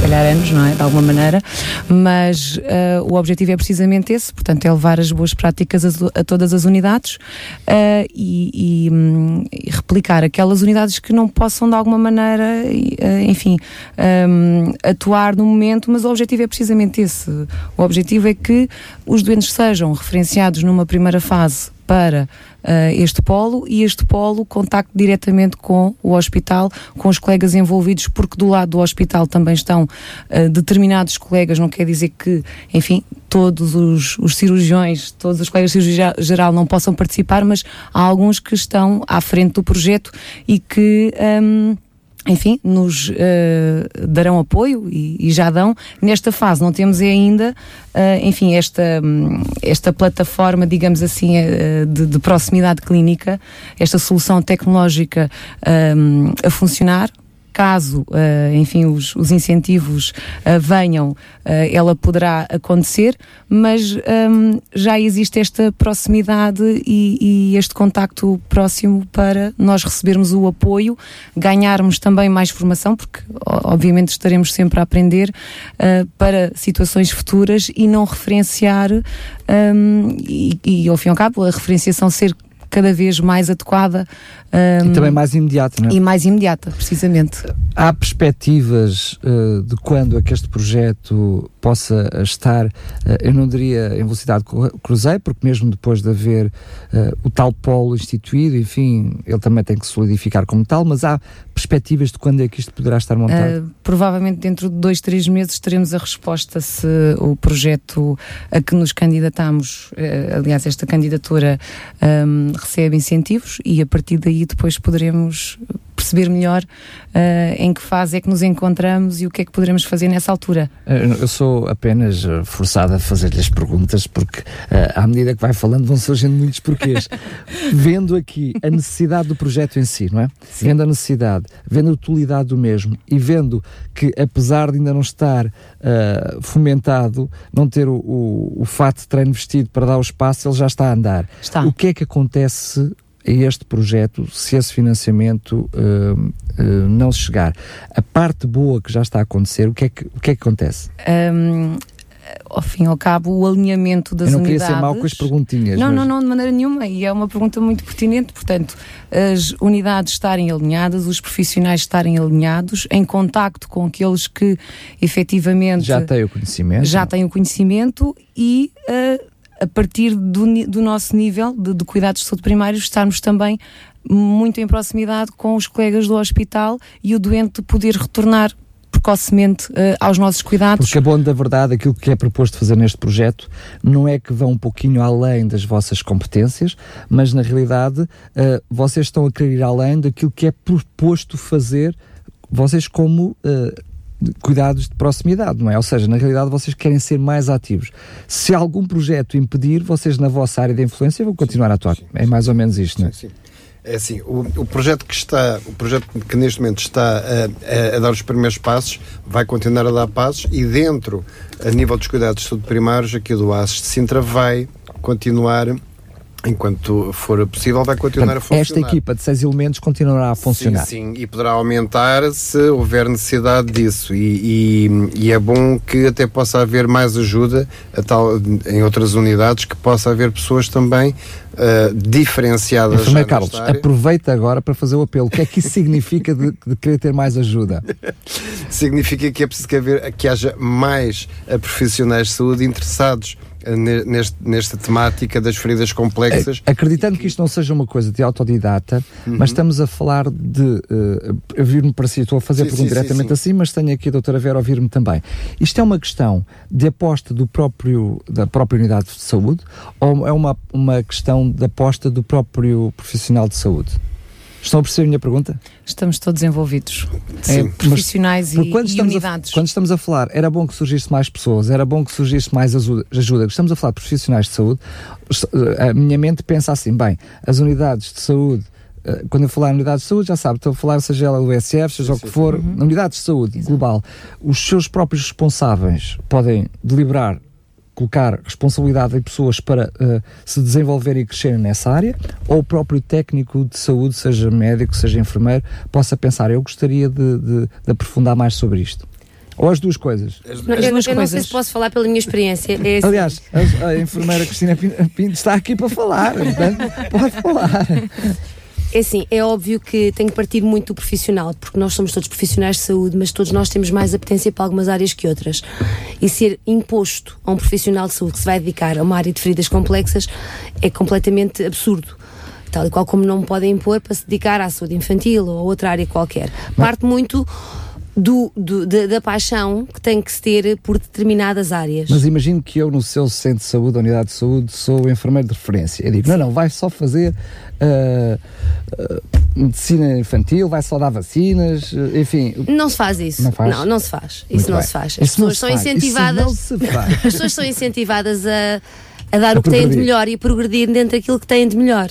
calhar anos, não é? De alguma maneira, mas uh, o objetivo é precisamente esse, portanto, é levar as boas práticas a, a todas as unidades uh, e, e, um, e, replicar aquelas unidades que não possam de alguma maneira, uh, enfim, um, atuar no momento, mas o objetivo é precisamente esse. O objetivo é que os doentes sejam referenciados numa primeira fase para uh, este polo e este polo contacte diretamente com o hospital, com os colegas envolvidos, porque do lado do hospital também estão uh, determinados colegas, não quer dizer que, enfim, todos os, os cirurgiões, todos os colegas de cirurgia geral não possam participar, mas há alguns que estão à frente do projeto e que. Um, enfim, nos uh, darão apoio e, e, já dão. Nesta fase não temos ainda, uh, enfim, esta, esta plataforma, digamos assim, uh, de, de, proximidade clínica, esta solução tecnológica a funcionar, caso, uh, enfim, os, os incentivos uh, venham, uh, ela poderá acontecer, mas um, ehm, já existe esta proximidade e, e, este contacto próximo para nós recebermos o apoio, ganharmos também mais formação, porque obviamente estaremos sempre a aprender para situações futuras e não referenciar um, ehm, e, e ao fim e ao cabo a referenciação ser cada vez mais adequada. Um, e também mais imediata, não é? E mais imediata, precisamente. Há perspectivas uh, de quando é que este projeto possa estar, uh, eu não diria em velocidade cruzeiro, porque mesmo depois de haver uh, o tal polo instituído, enfim, ele também tem que solidificar como tal, mas há perspectivas de quando é que isto poderá estar montado? provavelmente dentro de dois, três meses teremos a resposta se o projeto a que nos candidatamos, aliás, esta candidatura um, recebe incentivos e a partir daí depois poderemos perceber melhor uh, em que fase é que nos encontramos e o que é que poderemos fazer nessa altura. Eu sou apenas eh, forçada a fazer-lhe as perguntas porque uh, à medida que vai falando vão surgindo muitos porquês. vendo aqui a necessidade do projeto em si, não é? Sim. Vendo a necessidade, vendo a utilidade do mesmo e vendo que apesar de ainda não estar uh, fomentado, não ter o, o, o fato de treino vestido para dar o espaço, ele já está a andar. Está. O que é que acontece a este projeto se esse financiamento uh, uh, não chegar. A parte boa que já está a acontecer, o que é que, o que, é que acontece? Um, ao fim e ao cabo, o alinhamento das unidades... Eu não unidades... queria ser mau com as perguntinhas. Não, mas... não, não, de maneira nenhuma, e é uma pergunta muito pertinente, portanto, as unidades estarem alinhadas, os profissionais estarem alinhados, em contacto com aqueles que efetivamente... Já têm o conhecimento. Já têm o conhecimento e... Uh, a partir do, do nosso nível de, de, cuidados de saúde primários, estarmos também muito em proximidade com os colegas do hospital e o doente poder retornar precocemente uh, aos nossos cuidados. Porque a bom da verdade, aquilo que é proposto fazer neste projeto não é que vão um pouquinho além das vossas competências, mas na realidade uh, vocês estão a querer ir além daquilo que é proposto fazer vocês como uh, cuidados de proximidade, não é? Ou seja, na realidade vocês querem ser mais ativos. Se algum projeto impedir, vocês na vossa área de influência vão continuar a atuar. Sim, é mais ou menos isto, sim, não é? Sim. É assim, o, o, projeto que está, o projeto que neste momento está a, a, a, dar os primeiros passos, vai continuar a dar passos e dentro, a nível dos cuidados de saúde primários, aqui do ASES de Sintra vai continuar enquanto for possível, vai continuar a funcionar. Esta equipa de seis elementos continuará a funcionar. Sim, sim e poderá aumentar se houver necessidade disso. E, e, e, é bom que até possa haver mais ajuda tal, em outras unidades, que possa haver pessoas também uh, diferenciadas. Enfermeiro Carlos, aproveita agora para fazer o apelo. O que é que isso significa de, de querer ter mais ajuda? significa que é preciso que, haver, que haja mais profissionais de saúde interessados neste, nesta temática das feridas complexas. Acreditando que isto não seja uma coisa de autodidata, uhum. mas estamos a falar de. Uh, eu vir-me para si, estou a fazer sim, a pergunta sim, diretamente sim, assim, mas tenho aqui a doutora Vera a ouvir-me também. Isto é uma questão de aposta do próprio, da própria unidade de saúde ou é uma, uma questão de aposta do próprio profissional de saúde? Estão a perceber a minha pergunta? Estamos todos envolvidos. É, profissionais mas, e, quando e unidades. A, quando estamos a falar, era bom que surgisse mais pessoas, era bom que surgisse mais ajuda. Estamos a falar de profissionais de saúde. A minha mente pensa assim: bem, as unidades de saúde eh, quando eu falar em unidades de saúde, já sabe, estou a falar seja ela o SF, seja sim, o que for, uhum. unidades de saúde Exato. global, os seus próprios responsáveis podem deliberar colocar responsabilidade em pessoas para uh, se desenvolverem e crescerem nessa área, ou o próprio técnico de saúde, seja médico, seja enfermeiro, possa pensar, eu gostaria de, de, de aprofundar mais sobre isto. Ou as duas coisas? As, eu, eu não sei se posso falar pela minha experiência. É assim. Aliás, a, a enfermeira Cristina Pinto está aqui para falar, portanto, pode falar. É assim, é óbvio que tem que partir muito do profissional, porque nós somos todos profissionais de saúde, mas todos nós temos mais apetência para algumas áreas que outras. E ser imposto a um profissional de saúde que se vai dedicar a uma área de feridas complexas é completamente absurdo tal e qual como não podem impor para se dedicar à saúde infantil ou a outra área qualquer. Parte muito do, do da, da, paixão que tem que se ter por determinadas áreas. Mas imagino que eu, no seu centro de saúde, unidade de saúde, sou enfermeiro de referência. Eu digo, não, não, vai só fazer uh, uh, medicina infantil, vai só dar vacinas, uh, enfim. Não se faz isso. Não, faz? não, não se faz. Isso não se faz. As isso pessoas são faz. incentivadas. As pessoas são incentivadas a, a dar a o que progredir. têm de melhor e a progredir dentro daquilo que têm de melhor.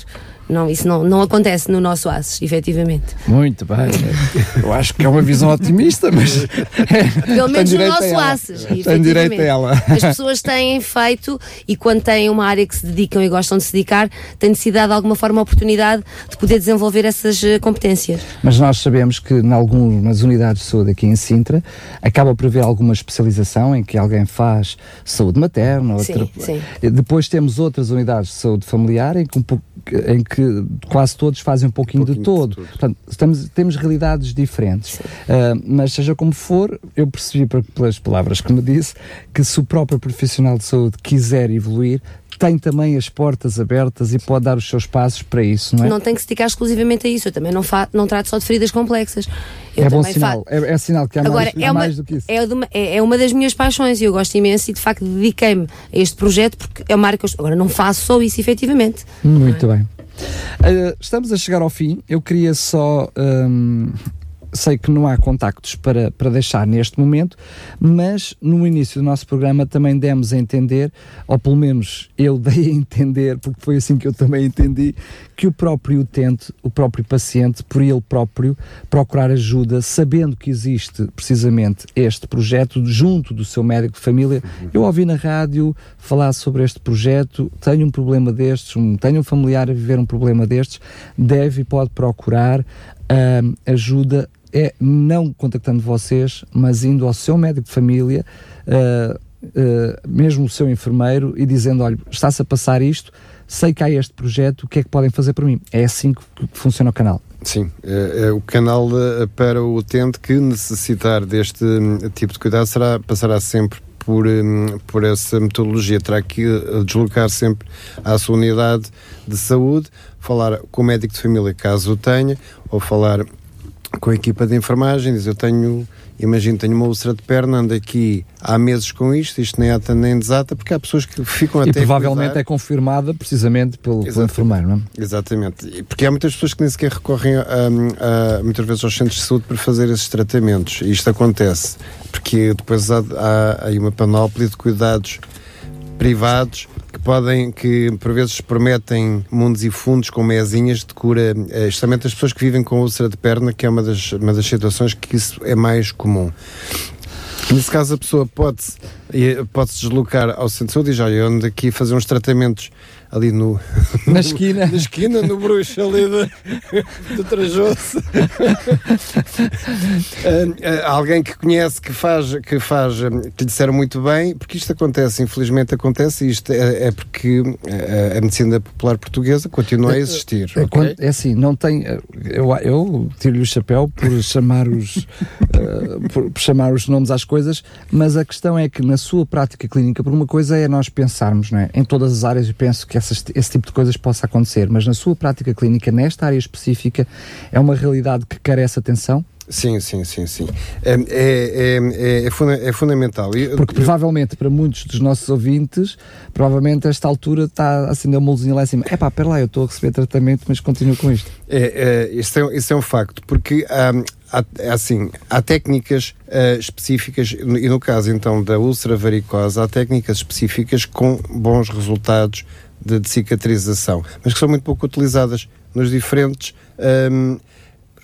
Não, isso não, não acontece no nosso ASES, efetivamente. Muito bem. Eu acho que é uma visão otimista, mas. Pelo menos no nosso ASES. Tem direito a ela. As pessoas têm feito e quando têm uma área que se dedicam e gostam de se dedicar, têm dado de alguma forma a oportunidade de poder desenvolver essas eh, competências. Mas nós sabemos que em algumas unidades de saúde aqui em Sintra acaba por haver alguma especialização em que alguém faz saúde materna, outra... sim, sim. depois temos outras unidades de saúde familiar em que um pouco em que quase todos fazem um pouquinho, um pouquinho de, todo. de, todo. Portanto, estamos, temos realidades diferentes. Uh, mas seja como for, eu percebi pelas palavras que me disse que se o próprio profissional de saúde quiser evoluir, tem também as portas abertas e pode dar os seus passos para isso, não é? Não tem que se dedicar exclusivamente a isso. Eu também não, fa não trato só de feridas complexas. Eu é bom sinal, é, é, sinal que há, Agora, mais, é há uma, mais do que isso. É uma, é, é uma das minhas paixões e eu gosto imenso e de facto dediquei-me a este projeto porque é uma área que eu agora não faço só isso efetivamente. Muito bem. Uh, estamos a chegar ao fim. Eu queria só. Um, sei que não há contactos para, para deixar neste momento, mas no início do nosso programa também demos a entender, ou pelo menos eu dei a entender, porque foi assim que eu também entendi, que o próprio utente, o próprio paciente, por ele próprio, procurar ajuda, sabendo que existe precisamente este projeto junto do seu médico de família. Eu ouvi na rádio falar sobre este projeto, tenho um problema destes, um, tenho um familiar a viver um problema destes, deve e pode procurar uh, ajuda, é não contactando vocês, mas indo ao seu médico de família, uh, uh, mesmo o seu enfermeiro, e dizendo: olha, está-se a passar isto, sei que há este projeto, o que é que podem fazer para mim? É assim que, funciona o canal. Sim, é, é, o canal eh, para o utente que necessitar deste hum, tipo de cuidado será, passará sempre por, hum, por essa metodologia. Terá que deslocar sempre à sua unidade de saúde, falar com o médico de família caso o tenha, ou falar com a equipa de enfermagem, diz eu tenho imagino, tenho uma úlcera de perna, ando aqui há meses com isto, isto nem ata nem desata, porque há pessoas que ficam e até. E provavelmente é confirmada precisamente pelo, pelo, enfermeiro, não é? Exatamente. Porque há muitas pessoas que nem sequer recorrem a, a, muitas vezes aos centros de saúde para fazer esses tratamentos. E isto acontece porque depois há, há, há uma panóplia de cuidados privados que podem, que por vezes prometem mundos e fundos com mesinhas de cura, eh, justamente as pessoas que vivem com úlcera de perna, que é uma das, uma das situações que isso é mais comum. Nesse caso, a pessoa pode-se pode -se deslocar ao centro de saúde e já ando aqui fazer uns tratamentos ali no. Na esquina. na esquina, no bruxo ali do, do Trajoso. uh, uh, alguém que conhece, que faz, que faz, que lhe disseram muito bem, porque isto acontece, infelizmente acontece, e isto é, é porque a, a, medicina popular portuguesa continua a existir. É, okay? é assim, não tem. Eu, eu tiro-lhe o chapéu por chamar os, por, por chamar os nomes às coisas, mas a questão é que na sua prática clínica, por uma coisa é nós pensarmos, não é? Em todas as áreas, eu penso que essas, esse tipo de coisas possa acontecer, mas na sua prática clínica, nesta área específica, é uma realidade que carece atenção? Sim, sim, sim, sim. É, é, é, é, funda é fundamental. Porque provavelmente para muitos dos nossos ouvintes, provavelmente esta altura está a acender uma luzinha lá em cima. É pá, pera lá, eu estou a receber tratamento, mas continuo com isto. É, é, isso, é, isso é um facto, porque hum, há, assim, há técnicas uh, específicas, e no caso então da úlcera varicosa, há técnicas específicas com bons resultados de, de cicatrização, mas que são muito pouco utilizadas nos diferentes. Um,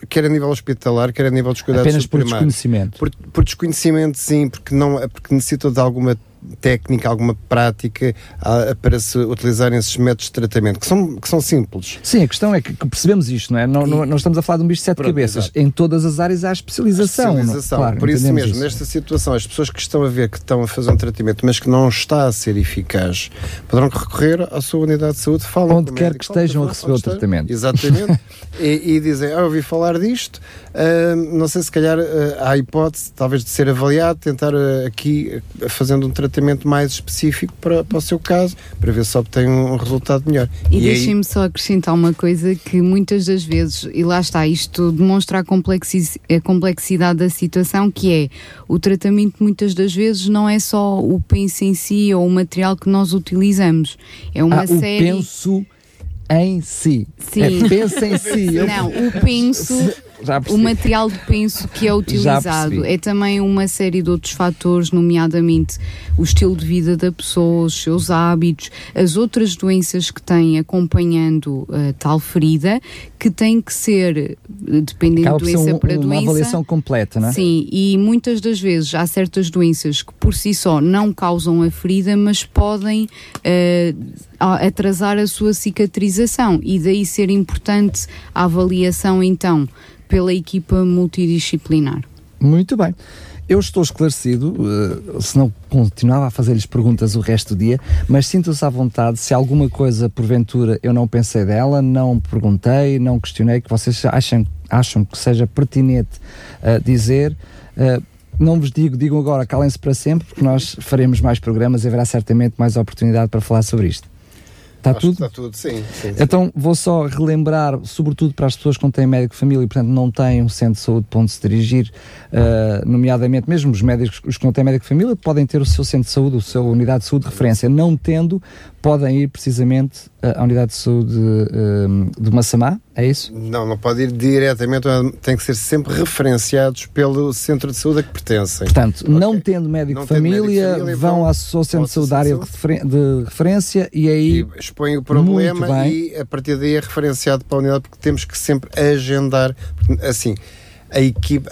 quer a nível hospitalar, quer a nível dos cuidados Apenas por desconhecimento. Por, por, desconhecimento, sim, porque, não, porque necessitam de alguma técnica, alguma prática a, a, para se utilizarem esses métodos de tratamento, que são, que são simples. Sim, a questão é que, que percebemos isto, não é? Não, não, não, estamos a falar de um bicho de sete Pronto, cabeças. Exato. Em todas as áreas há especialização. especialização. Claro, Por isso mesmo, isso. nesta situação, as pessoas que estão a ver que estão a fazer um tratamento, mas que não está a ser eficaz, poderão recorrer à sua unidade de saúde, falam Onde quer que estejam a receber o tratamento. Exatamente. e, e, dizem, ah, ouvi falar disto, uh, não sei se calhar uh, há hipótese, talvez, de ser avaliado, tentar uh, aqui, fazendo um tratamento mais específico para, para o seu caso, para ver se obtém um, resultado melhor. E, e deixem-me aí... só acrescentar uma coisa que muitas das vezes, e lá está, isto demonstra a, complexi a complexidade da situação, que é o tratamento muitas das vezes não é só o penso em si ou o material que nós utilizamos, é uma ah, série... O penso em si. Sim. É pensa em si. Não, o penso o material de penso que é utilizado é também uma série de outros fatores, nomeadamente o estilo de vida da pessoa, os seus hábitos, as outras doenças que tem acompanhando a uh, tal ferida, que tem que ser, dependendo de doença um, para uma doença. Uma avaliação completa, não é? Sim, e muitas das vezes há certas doenças que por si só não causam a ferida, mas podem uh, atrasar a sua cicatrização e daí ser importante a avaliação então pela equipa multidisciplinar. Muito bem. Eu estou esclarecido, uh, se não continuava a fazer-lhes perguntas o resto do dia, mas sinto-se à vontade. Se alguma coisa, porventura, eu não pensei dela, não perguntei, não questionei, que vocês acham, acham que seja pertinente uh, dizer, uh, não vos digo, digam agora, calem-se para sempre, porque nós faremos mais programas e haverá certamente mais oportunidade para falar sobre isto. Está tudo? Está tudo, sim, sim, Então vou só relembrar, sobretudo para as pessoas que não têm médico de família e, portanto, não têm um centro de saúde para onde se dirigir, uh, nomeadamente mesmo os médicos, os que não têm médico de família, podem ter o seu centro de saúde, a sua unidade de saúde de referência. Não tendo, podem ir precisamente à unidade de saúde um, de Massamá, é isso? Não, não pode ir diretamente, tem que ser sempre referenciados pelo centro de saúde a que pertencem. Portanto, okay. não tendo médico de família, família, vão, ao seu centro de saúde área de, referência e aí. E expõe o problema e a partir daí é referenciado para a unidade, porque temos que sempre agendar. Assim, a equipe,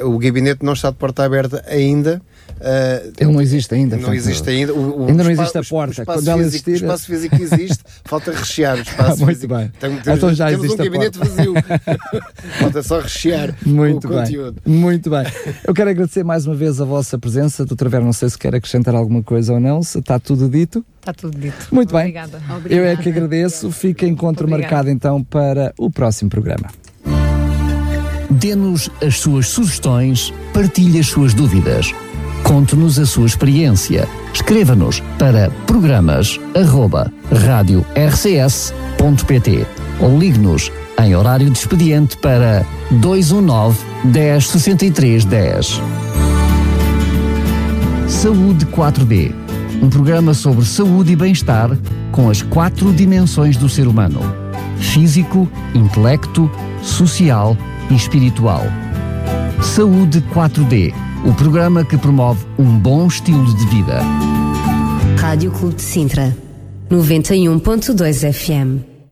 um, o gabinete não está de porta aberta ainda Uh, Ele não existe ainda. Não existe ainda. O, o ainda não existe a porta. O espaço, físico, existir... o espaço físico existe, falta rechear o espaço Muito físico. bem. Tem, temos, então já temos existe um gabinete vazio. falta só rechear Muito o bem. conteúdo. Muito bem. Eu quero agradecer mais uma vez a vossa presença. Doutor Vera, não sei se quer acrescentar alguma coisa ou não, se está tudo dito. Está tudo dito. Muito Obrigada. bem. Obrigada. Eu é que agradeço. Fica encontro Obrigada. marcado então para o próximo programa. Dê-nos as suas sugestões, partilhe as suas dúvidas. Conte-nos a sua experiência. Escreva-nos para programas@radiorcs.pt ou ligue-nos em horário de expediente para 219 10 63 10. Saúde 4D. Um programa sobre saúde e bem-estar com as quatro dimensões do ser humano: físico, intelecto, social e espiritual. Saúde 4D o programa que promove um bom estilo de vida. Rádio Clube de Sintra, 91.2 FM.